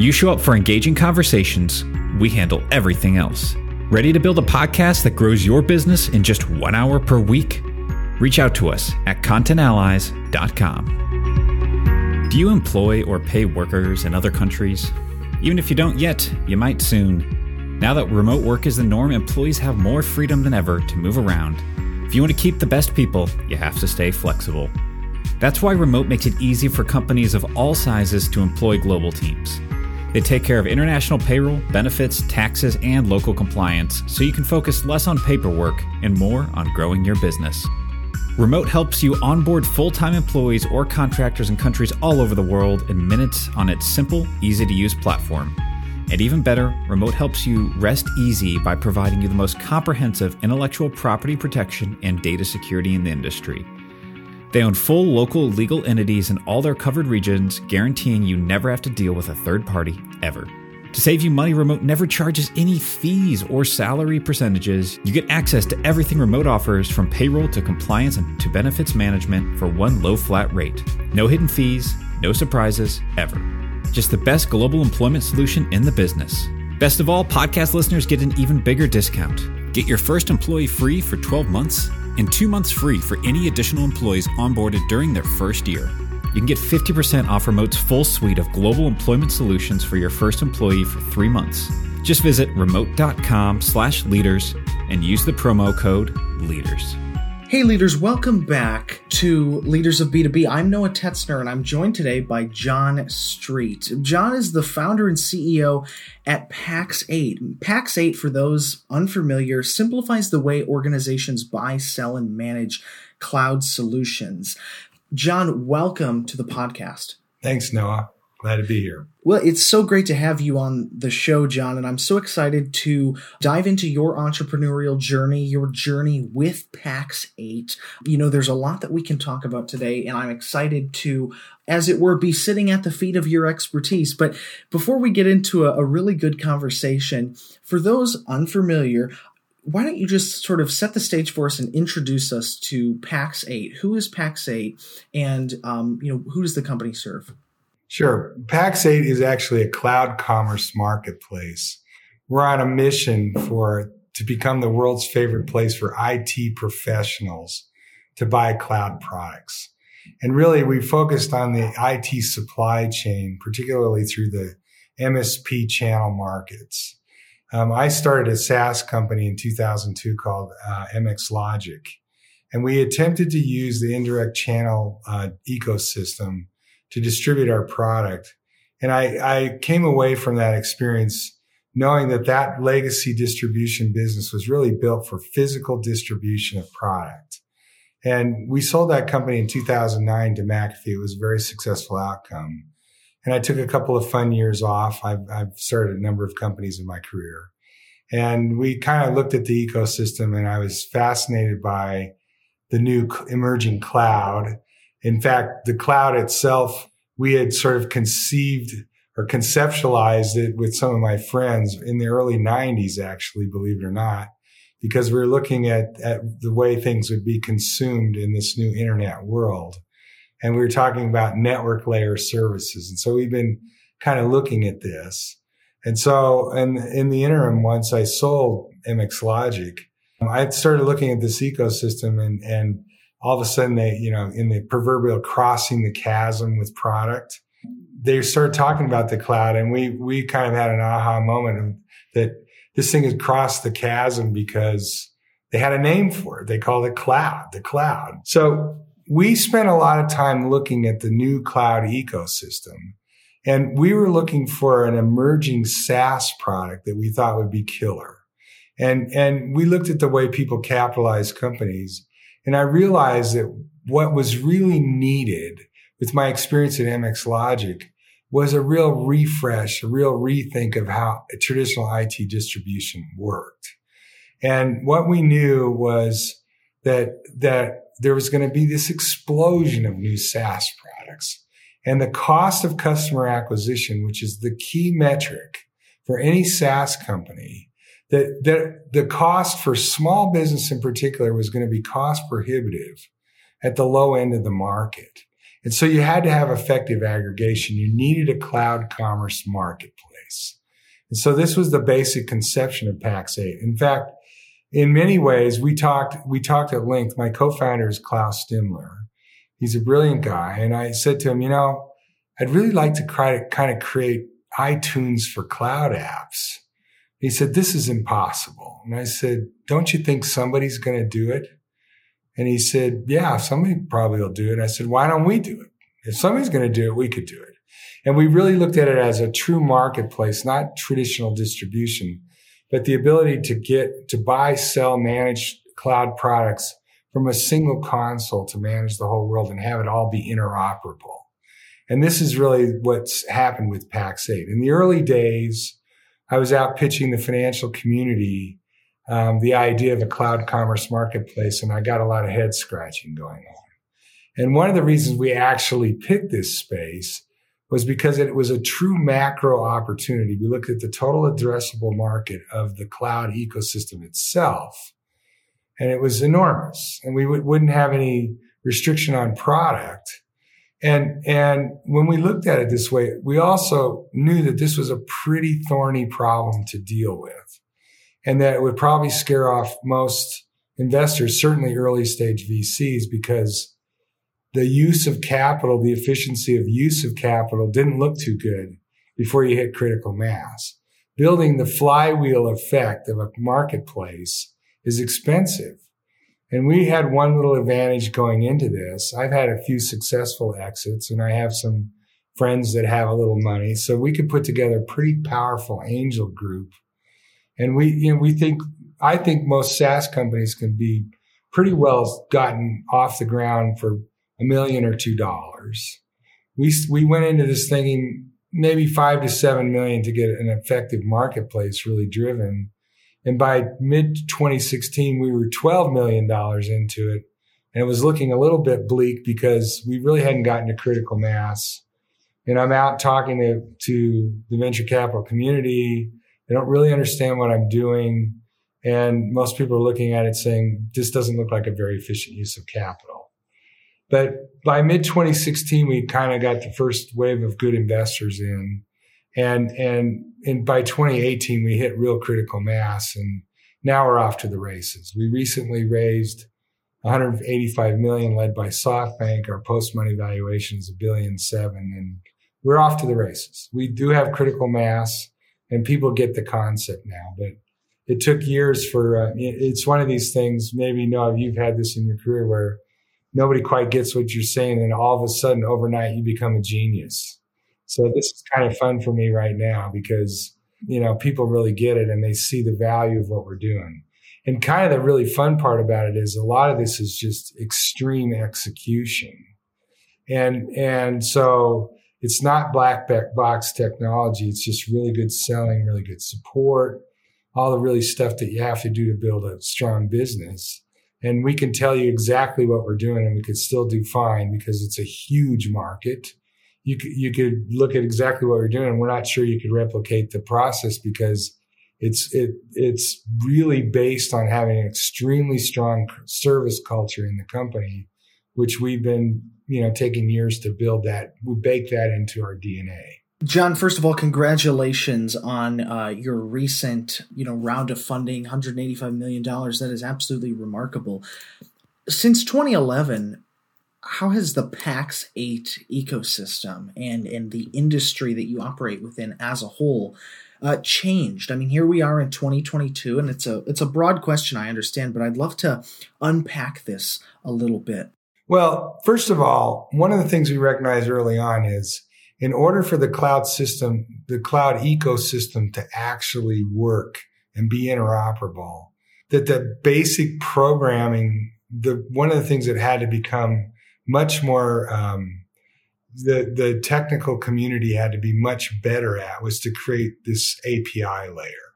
You show up for engaging conversations, we handle everything else. Ready to build a podcast that grows your business in just one hour per week? Reach out to us at contentallies.com. Do you employ or pay workers in other countries? Even if you don't yet, you might soon. Now that remote work is the norm, employees have more freedom than ever to move around. If you want to keep the best people, you have to stay flexible. That's why Remote makes it easy for companies of all sizes to employ global teams. They take care of international payroll, benefits, taxes, and local compliance so you can focus less on paperwork and more on growing your business. Remote helps you onboard full time employees or contractors in countries all over the world in minutes on its simple, easy to use platform. And even better, Remote helps you rest easy by providing you the most comprehensive intellectual property protection and data security in the industry. They own full local legal entities in all their covered regions, guaranteeing you never have to deal with a third party ever. To save you money, Remote never charges any fees or salary percentages. You get access to everything Remote offers from payroll to compliance and to benefits management for one low flat rate. No hidden fees, no surprises, ever. Just the best global employment solution in the business. Best of all, podcast listeners get an even bigger discount. Get your first employee free for 12 months and two months free for any additional employees onboarded during their first year. You can get 50% off Remote's full suite of global employment solutions for your first employee for three months. Just visit remote.com slash leaders and use the promo code LEADERS. Hey, leaders, welcome back to Leaders of B2B. I'm Noah Tetzner, and I'm joined today by John Street. John is the founder and CEO at Pax8. Pax8, for those unfamiliar, simplifies the way organizations buy, sell, and manage cloud solutions. John, welcome to the podcast. Thanks, Noah. Glad to be here. Well, it's so great to have you on the show, John, and I'm so excited to dive into your entrepreneurial journey, your journey with Pax8. You know, there's a lot that we can talk about today, and I'm excited to, as it were, be sitting at the feet of your expertise. But before we get into a, a really good conversation, for those unfamiliar, why don't you just sort of set the stage for us and introduce us to Pax8? Who is Pax8, and um, you know who does the company serve? Sure. Pax8 is actually a cloud commerce marketplace. We're on a mission for to become the world's favorite place for IT professionals to buy cloud products. And really, we focused on the IT supply chain, particularly through the MSP channel markets. Um, I started a SaaS company in 2002 called uh, MX Logic, and we attempted to use the indirect channel uh, ecosystem to distribute our product. And I, I came away from that experience knowing that that legacy distribution business was really built for physical distribution of product. And we sold that company in 2009 to McAfee. It was a very successful outcome. And I took a couple of fun years off. I've, I've started a number of companies in my career. And we kind of looked at the ecosystem and I was fascinated by the new emerging cloud in fact, the cloud itself, we had sort of conceived or conceptualized it with some of my friends in the early 90s, actually, believe it or not, because we were looking at, at the way things would be consumed in this new internet world. And we were talking about network layer services. And so we've been kind of looking at this. And so, and in the interim, once I sold MX Logic, I started looking at this ecosystem and, and all of a sudden they, you know, in the proverbial crossing the chasm with product, they started talking about the cloud and we, we kind of had an aha moment that this thing had crossed the chasm because they had a name for it. They called it cloud, the cloud. So we spent a lot of time looking at the new cloud ecosystem and we were looking for an emerging SaaS product that we thought would be killer. And, and we looked at the way people capitalize companies and I realized that what was really needed with my experience at MX Logic was a real refresh, a real rethink of how traditional IT distribution worked. And what we knew was that, that there was going to be this explosion of new SaaS products and the cost of customer acquisition, which is the key metric for any SaaS company, that, that the cost for small business in particular was going to be cost prohibitive at the low end of the market. And so you had to have effective aggregation. You needed a cloud commerce marketplace. And so this was the basic conception of Pax8. In fact, in many ways, we talked, we talked at length. My co-founder is Klaus Stimler. He's a brilliant guy. And I said to him, you know, I'd really like to try to kind of create iTunes for cloud apps. He said, this is impossible. And I said, don't you think somebody's going to do it? And he said, yeah, somebody probably will do it. I said, why don't we do it? If somebody's going to do it, we could do it. And we really looked at it as a true marketplace, not traditional distribution, but the ability to get to buy, sell, manage cloud products from a single console to manage the whole world and have it all be interoperable. And this is really what's happened with Pax8. In the early days, I was out pitching the financial community um, the idea of a cloud commerce marketplace, and I got a lot of head scratching going on. And one of the reasons we actually picked this space was because it was a true macro opportunity. We looked at the total addressable market of the cloud ecosystem itself, and it was enormous. And we w- wouldn't have any restriction on product. And, and when we looked at it this way, we also knew that this was a pretty thorny problem to deal with and that it would probably scare off most investors, certainly early stage VCs, because the use of capital, the efficiency of use of capital didn't look too good before you hit critical mass. Building the flywheel effect of a marketplace is expensive. And we had one little advantage going into this. I've had a few successful exits and I have some friends that have a little money. So we could put together a pretty powerful angel group and we, you know, we think, I think most SaaS companies can be pretty well gotten off the ground for a million or two dollars. We, we went into this thinking maybe five to seven million to get an effective marketplace really driven. And by mid 2016, we were $12 million into it. And it was looking a little bit bleak because we really hadn't gotten to critical mass. And I'm out talking to, to the venture capital community they don't really understand what I'm doing. And most people are looking at it saying, this doesn't look like a very efficient use of capital. But by mid 2016, we kind of got the first wave of good investors in. And, and, and by 2018, we hit real critical mass and now we're off to the races. We recently raised 185 million led by SoftBank. Our post money valuation is a billion seven and we're off to the races. We do have critical mass and people get the concept now. But it took years for uh, it's one of these things. Maybe no, you've had this in your career where nobody quite gets what you're saying, and all of a sudden, overnight, you become a genius. So this is kind of fun for me right now because you know people really get it and they see the value of what we're doing. And kind of the really fun part about it is a lot of this is just extreme execution. And and so it's not black box technology. It's just really good selling, really good support, all the really stuff that you have to do to build a strong business. And we can tell you exactly what we're doing and we could still do fine because it's a huge market. You you could look at exactly what we're doing. And We're not sure you could replicate the process because it's, it, it's really based on having an extremely strong service culture in the company, which we've been you know taken years to build that. We bake that into our DNA. John, first of all, congratulations on uh, your recent, you know, round of funding, 185 million dollars. That is absolutely remarkable. Since 2011, how has the PAX 8 ecosystem and and the industry that you operate within as a whole uh, changed? I mean, here we are in 2022, and it's a it's a broad question, I understand, but I'd love to unpack this a little bit. Well, first of all, one of the things we recognized early on is in order for the cloud system, the cloud ecosystem to actually work and be interoperable, that the basic programming, the one of the things that had to become much more um, the the technical community had to be much better at was to create this API layer.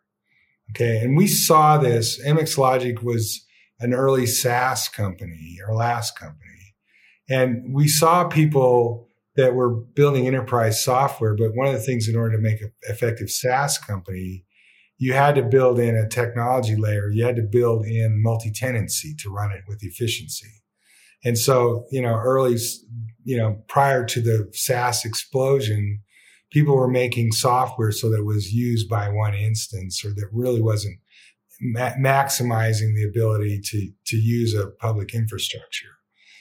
Okay, and we saw this. MX Logic was an early SaaS company, our last company, and we saw people that were building enterprise software. But one of the things in order to make an effective SaaS company, you had to build in a technology layer. You had to build in multi-tenancy to run it with efficiency. And so, you know, early, you know, prior to the SaaS explosion, people were making software so that it was used by one instance or that really wasn't ma- maximizing the ability to, to use a public infrastructure.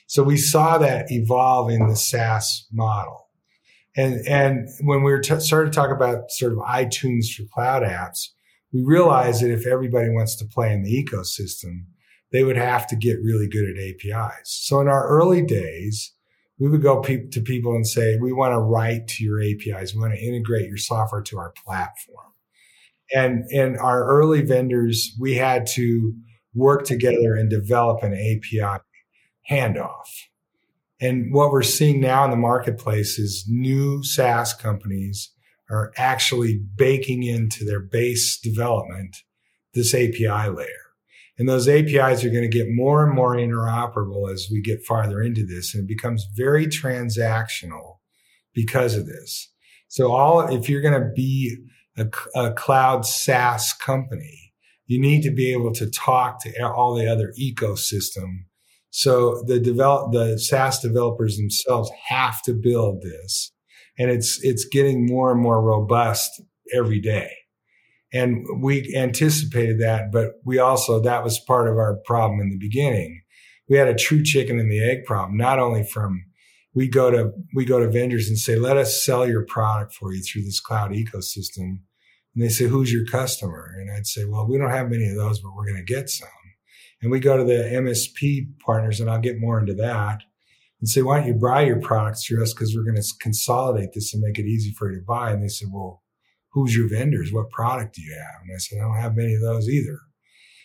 So we saw that evolve in the SaaS model. And, and when we were t- started to talk about sort of iTunes for cloud apps, we realized that if everybody wants to play in the ecosystem, they would have to get really good at APIs. So in our early days, we would go pe- to people and say, we want to write to your APIs. We want to integrate your software to our platform. And in our early vendors, we had to work together and develop an API handoff. And what we're seeing now in the marketplace is new SaaS companies are actually baking into their base development this API layer. And those APIs are going to get more and more interoperable as we get farther into this. And it becomes very transactional because of this. So all, if you're going to be a, a cloud SaaS company, you need to be able to talk to all the other ecosystem. So the develop, the SaaS developers themselves have to build this and it's, it's getting more and more robust every day. And we anticipated that, but we also, that was part of our problem in the beginning. We had a true chicken and the egg problem, not only from, we go to, we go to vendors and say, let us sell your product for you through this cloud ecosystem. And they say, who's your customer? And I'd say, well, we don't have many of those, but we're going to get some. And we go to the MSP partners, and I'll get more into that, and say, why don't you buy your products through us? Because we're going to consolidate this and make it easy for you to buy. And they said, well, who's your vendors? What product do you have? And I said, I don't have many of those either.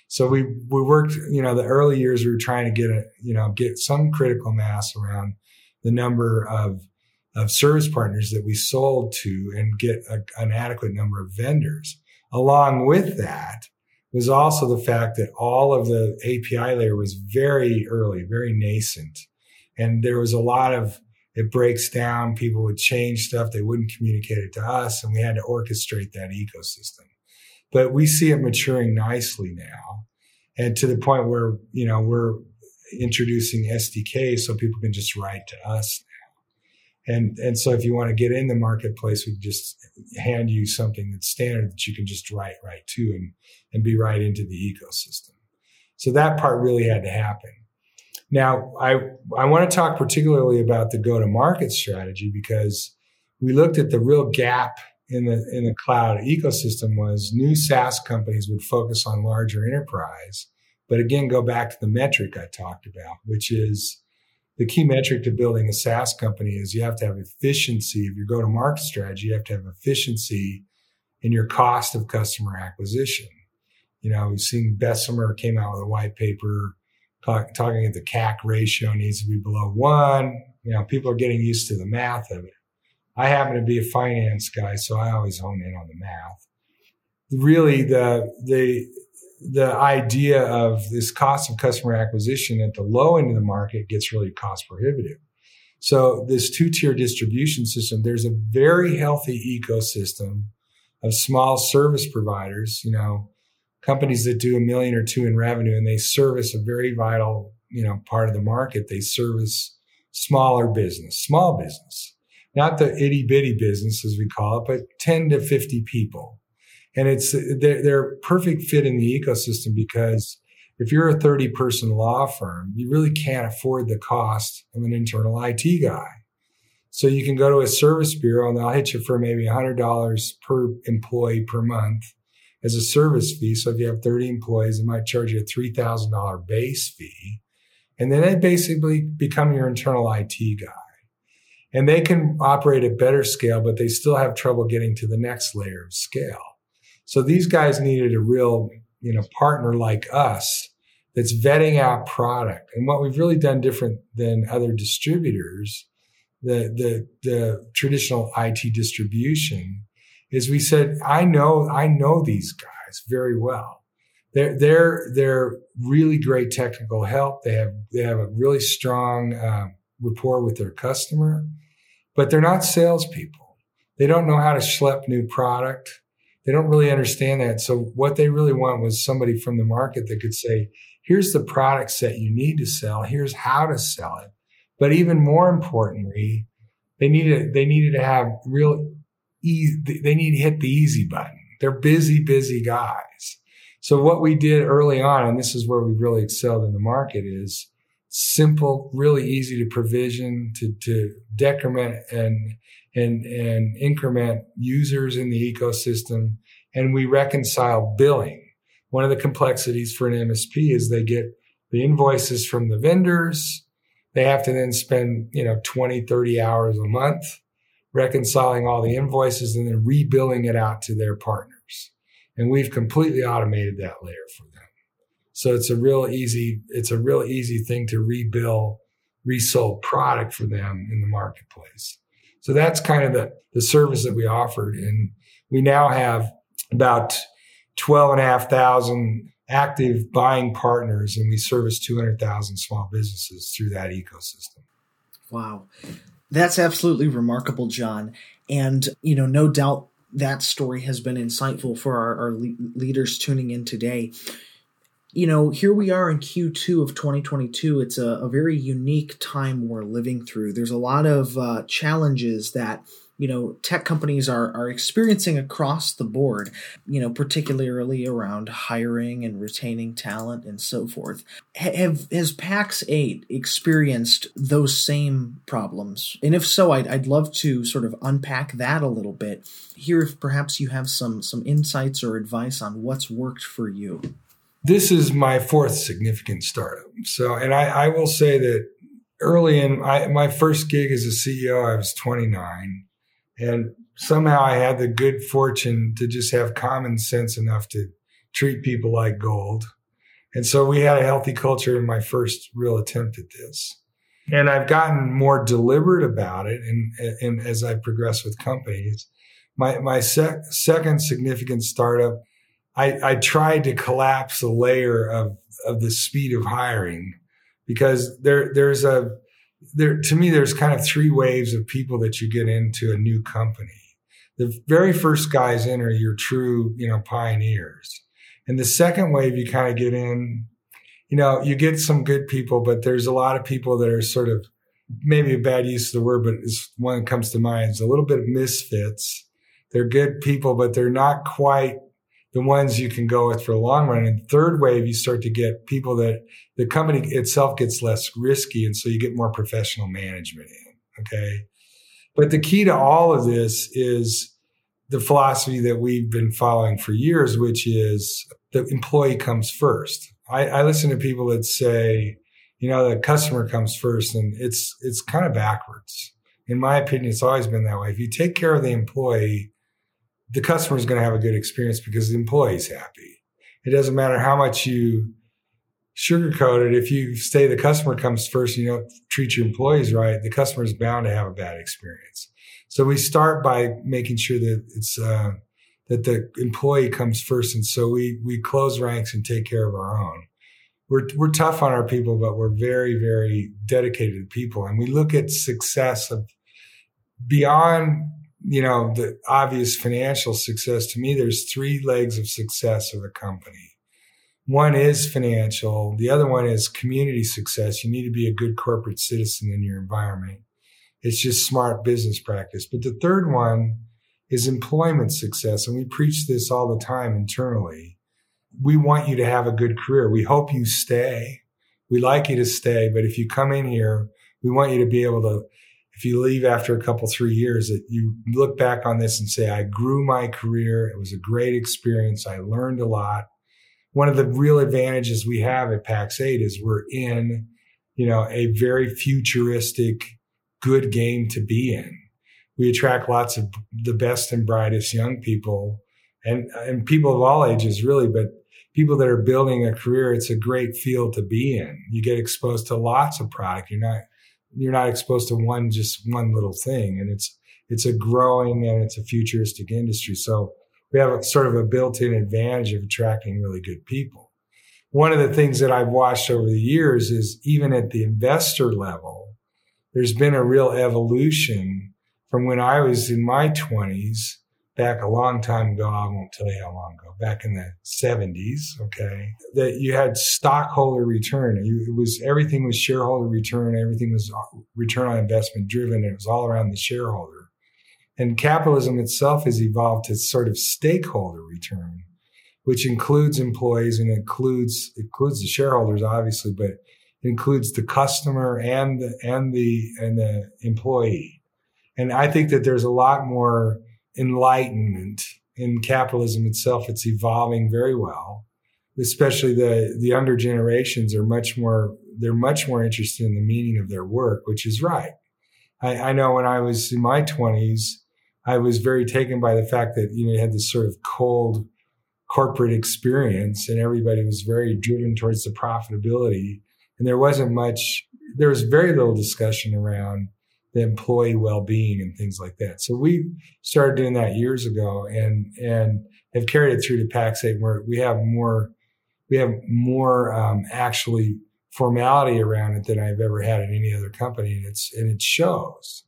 So we, we worked, you know, the early years we were trying to get a, you know, get some critical mass around the number of, of service partners that we sold to and get a, an adequate number of vendors. Along with that was also the fact that all of the API layer was very early, very nascent. And there was a lot of it breaks down. People would change stuff. They wouldn't communicate it to us. And we had to orchestrate that ecosystem. But we see it maturing nicely now. And to the point where, you know, we're introducing SDK so people can just write to us now. And, and so if you want to get in the marketplace, we just hand you something that's standard that you can just write right to and, and be right into the ecosystem. So that part really had to happen. Now, I, I want to talk particularly about the go to market strategy because we looked at the real gap in the, in the cloud ecosystem was new SaaS companies would focus on larger enterprise. But again, go back to the metric I talked about, which is the key metric to building a SaaS company is you have to have efficiency of your go to market strategy. You have to have efficiency in your cost of customer acquisition. You know, we've seen Bessemer came out with a white paper talk, talking at the CAC ratio needs to be below one. You know, people are getting used to the math of it. I happen to be a finance guy, so I always hone in on the math. Really, the the the idea of this cost of customer acquisition at the low end of the market gets really cost prohibitive. So this two tier distribution system, there's a very healthy ecosystem of small service providers, you know, companies that do a million or two in revenue and they service a very vital, you know, part of the market. They service smaller business, small business, not the itty bitty business as we call it, but 10 to 50 people. And it's, they're, they're perfect fit in the ecosystem because if you're a 30 person law firm, you really can't afford the cost of an internal IT guy. So you can go to a service bureau and they'll hit you for maybe $100 per employee per month as a service fee. So if you have 30 employees, it might charge you a $3,000 base fee. And then they basically become your internal IT guy. And they can operate at better scale, but they still have trouble getting to the next layer of scale. So these guys needed a real, you know, partner like us that's vetting out product. And what we've really done different than other distributors the the the traditional IT distribution is we said, I know I know these guys very well. They're they're they're really great technical help. They have they have a really strong uh, rapport with their customer, but they're not salespeople. They don't know how to schlep new product. They don't really understand that. So what they really want was somebody from the market that could say, here's the product set you need to sell. Here's how to sell it. But even more importantly, they needed, they needed to have real easy, they need to hit the easy button. They're busy, busy guys. So what we did early on, and this is where we really excelled in the market is simple, really easy to provision, to, to decrement and, and, and increment users in the ecosystem. And we reconcile billing. One of the complexities for an MSP is they get the invoices from the vendors. They have to then spend, you know, 20, 30 hours a month reconciling all the invoices and then rebilling it out to their partners. And we've completely automated that layer for them. So it's a real easy, it's a real easy thing to rebill resold product for them in the marketplace. So that's kind of the, the service that we offered. And we now have about 12 and a half thousand active buying partners and we service 200,000 small businesses through that ecosystem. Wow. That's absolutely remarkable, John. And, you know, no doubt that story has been insightful for our, our le- leaders tuning in today you know, here we are in Q2 of 2022. It's a, a very unique time we're living through. There's a lot of uh, challenges that you know tech companies are are experiencing across the board you know particularly around hiring and retaining talent and so forth. Have has pax 8 experienced those same problems? And if so I'd, I'd love to sort of unpack that a little bit. Here if perhaps you have some some insights or advice on what's worked for you. This is my fourth significant startup. So, and I, I will say that early in I, my first gig as a CEO, I was 29 and somehow I had the good fortune to just have common sense enough to treat people like gold. And so we had a healthy culture in my first real attempt at this. And I've gotten more deliberate about it. And, and as I progress with companies, my, my sec- second significant startup I, I tried to collapse a layer of, of the speed of hiring because there, there's a, there, to me, there's kind of three waves of people that you get into a new company. The very first guys in are your true, you know, pioneers. And the second wave, you kind of get in, you know, you get some good people, but there's a lot of people that are sort of maybe a bad use of the word, but it's one that comes to mind. It's a little bit of misfits. They're good people, but they're not quite the ones you can go with for the long run. And third wave, you start to get people that the company itself gets less risky. And so you get more professional management in. Okay. But the key to all of this is the philosophy that we've been following for years, which is the employee comes first. I, I listen to people that say, you know, the customer comes first and it's, it's kind of backwards. In my opinion, it's always been that way. If you take care of the employee, the customer is going to have a good experience because the employee's happy. It doesn't matter how much you sugarcoat it. If you say the customer comes first, and you don't treat your employees right, the customer is bound to have a bad experience. So we start by making sure that it's uh, that the employee comes first, and so we we close ranks and take care of our own. We're we're tough on our people, but we're very very dedicated people, and we look at success of beyond you know, the obvious financial success to me, there's three legs of success of a company. One is financial. The other one is community success. You need to be a good corporate citizen in your environment. It's just smart business practice. But the third one is employment success. And we preach this all the time internally. We want you to have a good career. We hope you stay. We like you to stay. But if you come in here, we want you to be able to if you leave after a couple three years that you look back on this and say i grew my career. It was a great experience. I learned a lot. One of the real advantages we have at pax 8 is we're in you know a very futuristic good game to be in. We attract lots of the best and brightest young people and and people of all ages really but people that are building a career it's a great field to be in. You get exposed to lots of product. You're not you're not exposed to one just one little thing, and it's it's a growing and it's a futuristic industry. So we have a, sort of a built-in advantage of attracting really good people. One of the things that I've watched over the years is even at the investor level, there's been a real evolution from when I was in my 20s back a long time ago. I won't tell you how long ago, back in the 70s. Okay. That you had stockholder return. it was everything was shareholder return. Everything was uh, return on investment driven. It was all around the shareholder. And capitalism itself has evolved to sort of stakeholder return, which includes employees and includes, includes the shareholders, obviously, but includes the customer and the, and the, and the employee. And I think that there's a lot more enlightenment in capitalism itself. It's evolving very well. Especially the, the younger generations are much more, they're much more interested in the meaning of their work, which is right. I, I know when I was in my twenties, I was very taken by the fact that, you know, you had this sort of cold corporate experience and everybody was very driven towards the profitability. And there wasn't much, there was very little discussion around the employee well-being and things like that. So we started doing that years ago and, and have carried it through to Pax8 where we have more, we have more, um, actually formality around it than I've ever had in any other company. And it's, and it shows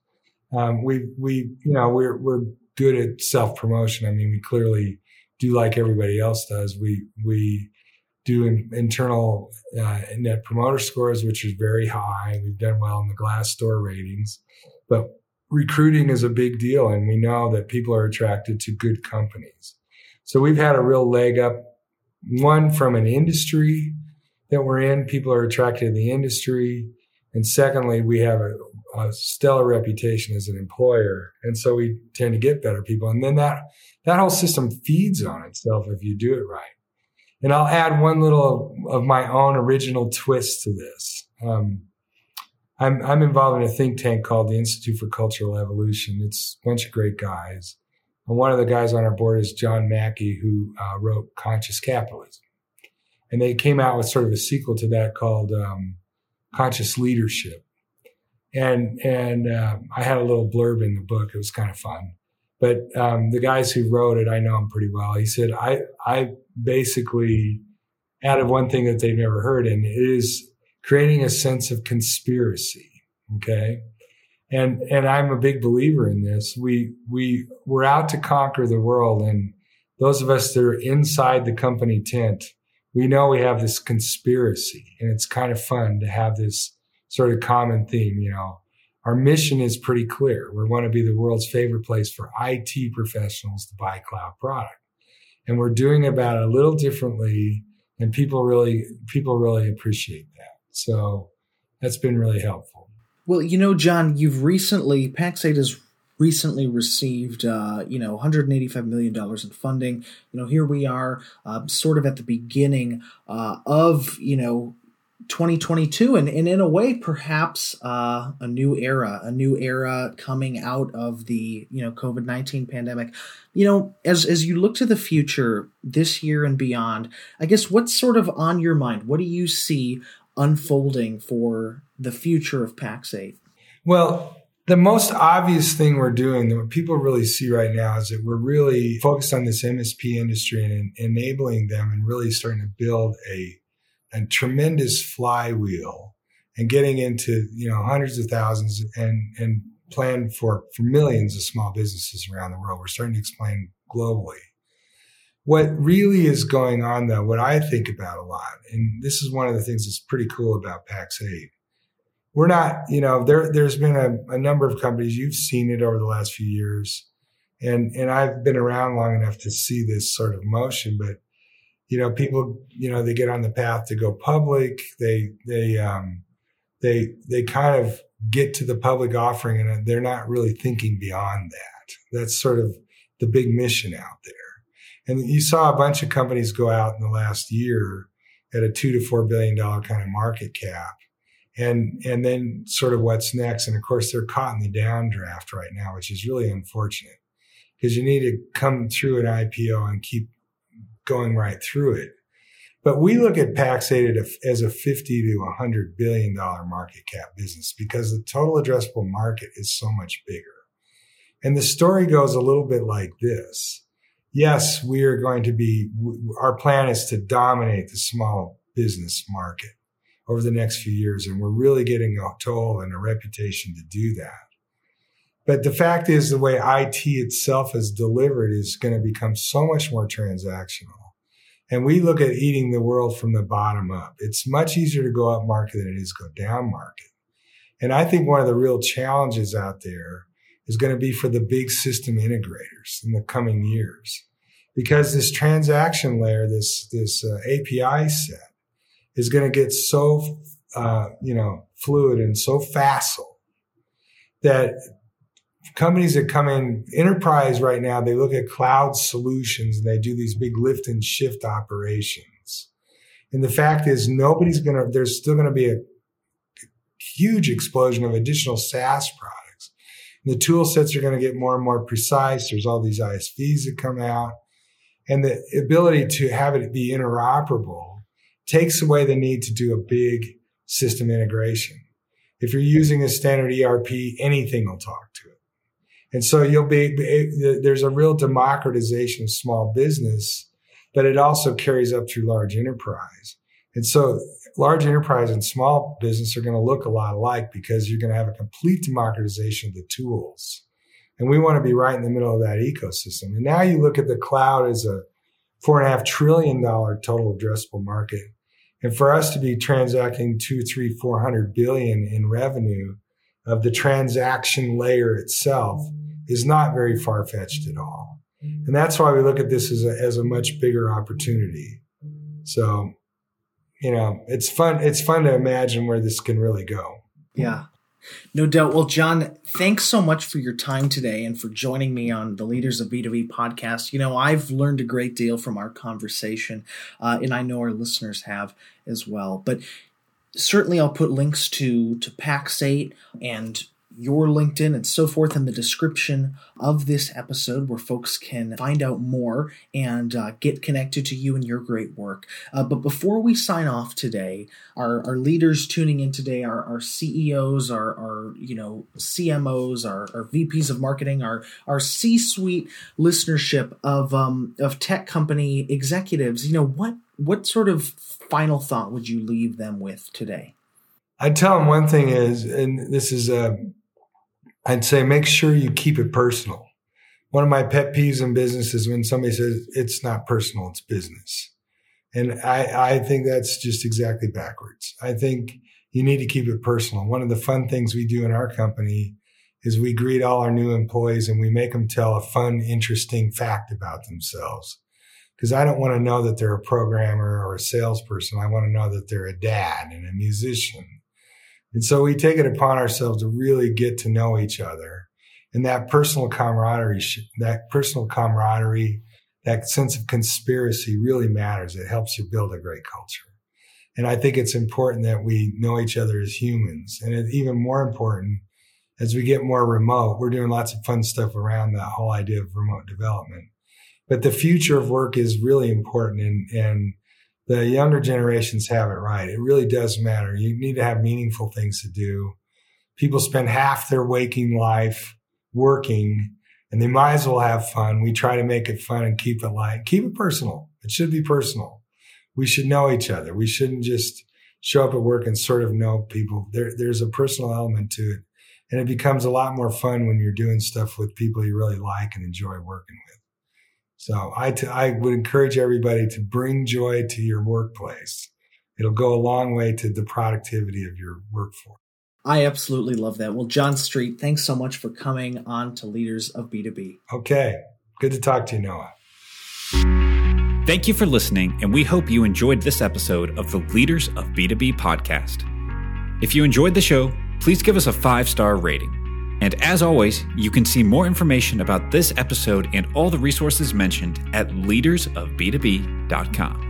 um, we we you know we're we're good at self promotion. I mean, we clearly do like everybody else does. We we do in, internal uh, net promoter scores, which is very high. We've done well in the Glassdoor ratings, but recruiting is a big deal, and we know that people are attracted to good companies. So we've had a real leg up. One from an industry that we're in, people are attracted to the industry. And secondly, we have a, a stellar reputation as an employer. And so we tend to get better people. And then that, that whole system feeds on itself if you do it right. And I'll add one little of my own original twist to this. Um, I'm, I'm involved in a think tank called the Institute for Cultural Evolution. It's a bunch of great guys. And one of the guys on our board is John Mackey, who uh, wrote Conscious Capitalism. And they came out with sort of a sequel to that called um, Conscious Leadership and and uh, I had a little blurb in the book. It was kind of fun. But um, the guys who wrote it, I know them pretty well. He said, I I basically out of one thing that they've never heard, and it is creating a sense of conspiracy. Okay. And, and I'm a big believer in this. We, we, we're out to conquer the world. And those of us that are inside the company tent, we know we have this conspiracy and it's kind of fun to have this sort of common theme. You know, our mission is pretty clear. We want to be the world's favorite place for IT professionals to buy cloud product. And we're doing about it a little differently. And people really, people really appreciate that. So that's been really helpful. Well, you know, John, you've recently, Pax8 has recently received, uh, you know, 185 million dollars in funding. You know, here we are, uh, sort of at the beginning uh, of, you know, 2022 and, and in a way perhaps uh, a new era a new era coming out of the you know covid-19 pandemic. You know as as you look to the future this year and beyond i guess what's sort of on your mind? What do you see unfolding for the future of pax8 well the most obvious thing we're doing that people really see right now is that we're really focused on this msp industry and enabling them and really starting to build a a tremendous flywheel and getting into you know hundreds of thousands and and plan for for millions of small businesses around the world. We're starting to explain globally. What really is going on though, what I think about a lot, and this is one of the things that's pretty cool about Pax8. We're not, you know, there there's been a, a number of companies, you've seen it over the last few years. And and I've been around long enough to see this sort of motion, but you know, people, you know, they get on the path to go public. They, they, um, they, they kind of get to the public offering and they're not really thinking beyond that. That's sort of the big mission out there. And you saw a bunch of companies go out in the last year at a two to four billion dollar kind of market cap. And, and then sort of what's next. And of course, they're caught in the downdraft right now, which is really unfortunate because you need to come through an IPO and keep going right through it. But we look at Pax8 as a 50 to 100 billion dollar market cap business because the total addressable market is so much bigger. And the story goes a little bit like this. Yes, we are going to be, our plan is to dominate the small business market over the next few years. And we're really getting a toll and a reputation to do that. But the fact is, the way IT itself is delivered is going to become so much more transactional. And we look at eating the world from the bottom up. It's much easier to go up market than it is go down market. And I think one of the real challenges out there is going to be for the big system integrators in the coming years. Because this transaction layer, this, this uh, API set is going to get so, uh, you know, fluid and so facile that companies that come in enterprise right now, they look at cloud solutions and they do these big lift and shift operations. And the fact is nobody's going to, there's still going to be a huge explosion of additional SaaS products. And the tool sets are going to get more and more precise. There's all these ISVs that come out and the ability to have it be interoperable takes away the need to do a big system integration. If you're using a standard ERP, anything will talk to. And so you'll be, there's a real democratization of small business, but it also carries up through large enterprise. And so large enterprise and small business are going to look a lot alike because you're going to have a complete democratization of the tools. And we want to be right in the middle of that ecosystem. And now you look at the cloud as a four and a half trillion dollar total addressable market. And for us to be transacting two, three, four hundred billion in revenue of the transaction layer itself is not very far fetched at all. And that's why we look at this as a, as a much bigger opportunity. So, you know, it's fun. It's fun to imagine where this can really go. Yeah. No doubt. Well, John, thanks so much for your time today and for joining me on the Leaders of B2B podcast. You know, I've learned a great deal from our conversation, uh, and I know our listeners have as well. But certainly, I'll put links to to Pax8 and your LinkedIn and so forth in the description of this episode where folks can find out more and uh, get connected to you and your great work. Uh, but before we sign off today, our, our leaders tuning in today, our, our CEOs, our, our you know CMOs, our, our VPs of marketing, our our C-suite listenership of um, of tech company executives, you know what what sort of final thought would you leave them with today? I tell them one thing is, and this is a I'd say make sure you keep it personal. One of my pet peeves in business is when somebody says it's not personal, it's business. And I, I think that's just exactly backwards. I think you need to keep it personal. One of the fun things we do in our company is we greet all our new employees and we make them tell a fun, interesting fact about themselves. Because I don't want to know that they're a programmer or a salesperson. I want to know that they're a dad and a musician and so we take it upon ourselves to really get to know each other. And that personal camaraderie, that personal camaraderie, that sense of conspiracy really matters. It helps you build a great culture. And I think it's important that we know each other as humans. And it's even more important as we get more remote. We're doing lots of fun stuff around that whole idea of remote development. But the future of work is really important. And, and the younger generations have it right. It really does matter. You need to have meaningful things to do. People spend half their waking life working and they might as well have fun. We try to make it fun and keep it light. Keep it personal. It should be personal. We should know each other. We shouldn't just show up at work and sort of know people. There, there's a personal element to it. And it becomes a lot more fun when you're doing stuff with people you really like and enjoy working with. So I, t- I would encourage everybody to bring joy to your workplace. It'll go a long way to the productivity of your workforce. I absolutely love that. Well, John Street, thanks so much for coming on to Leaders of B2B. Okay. Good to talk to you, Noah. Thank you for listening, and we hope you enjoyed this episode of the Leaders of B2B podcast. If you enjoyed the show, please give us a five star rating. And as always, you can see more information about this episode and all the resources mentioned at leadersofb2b.com.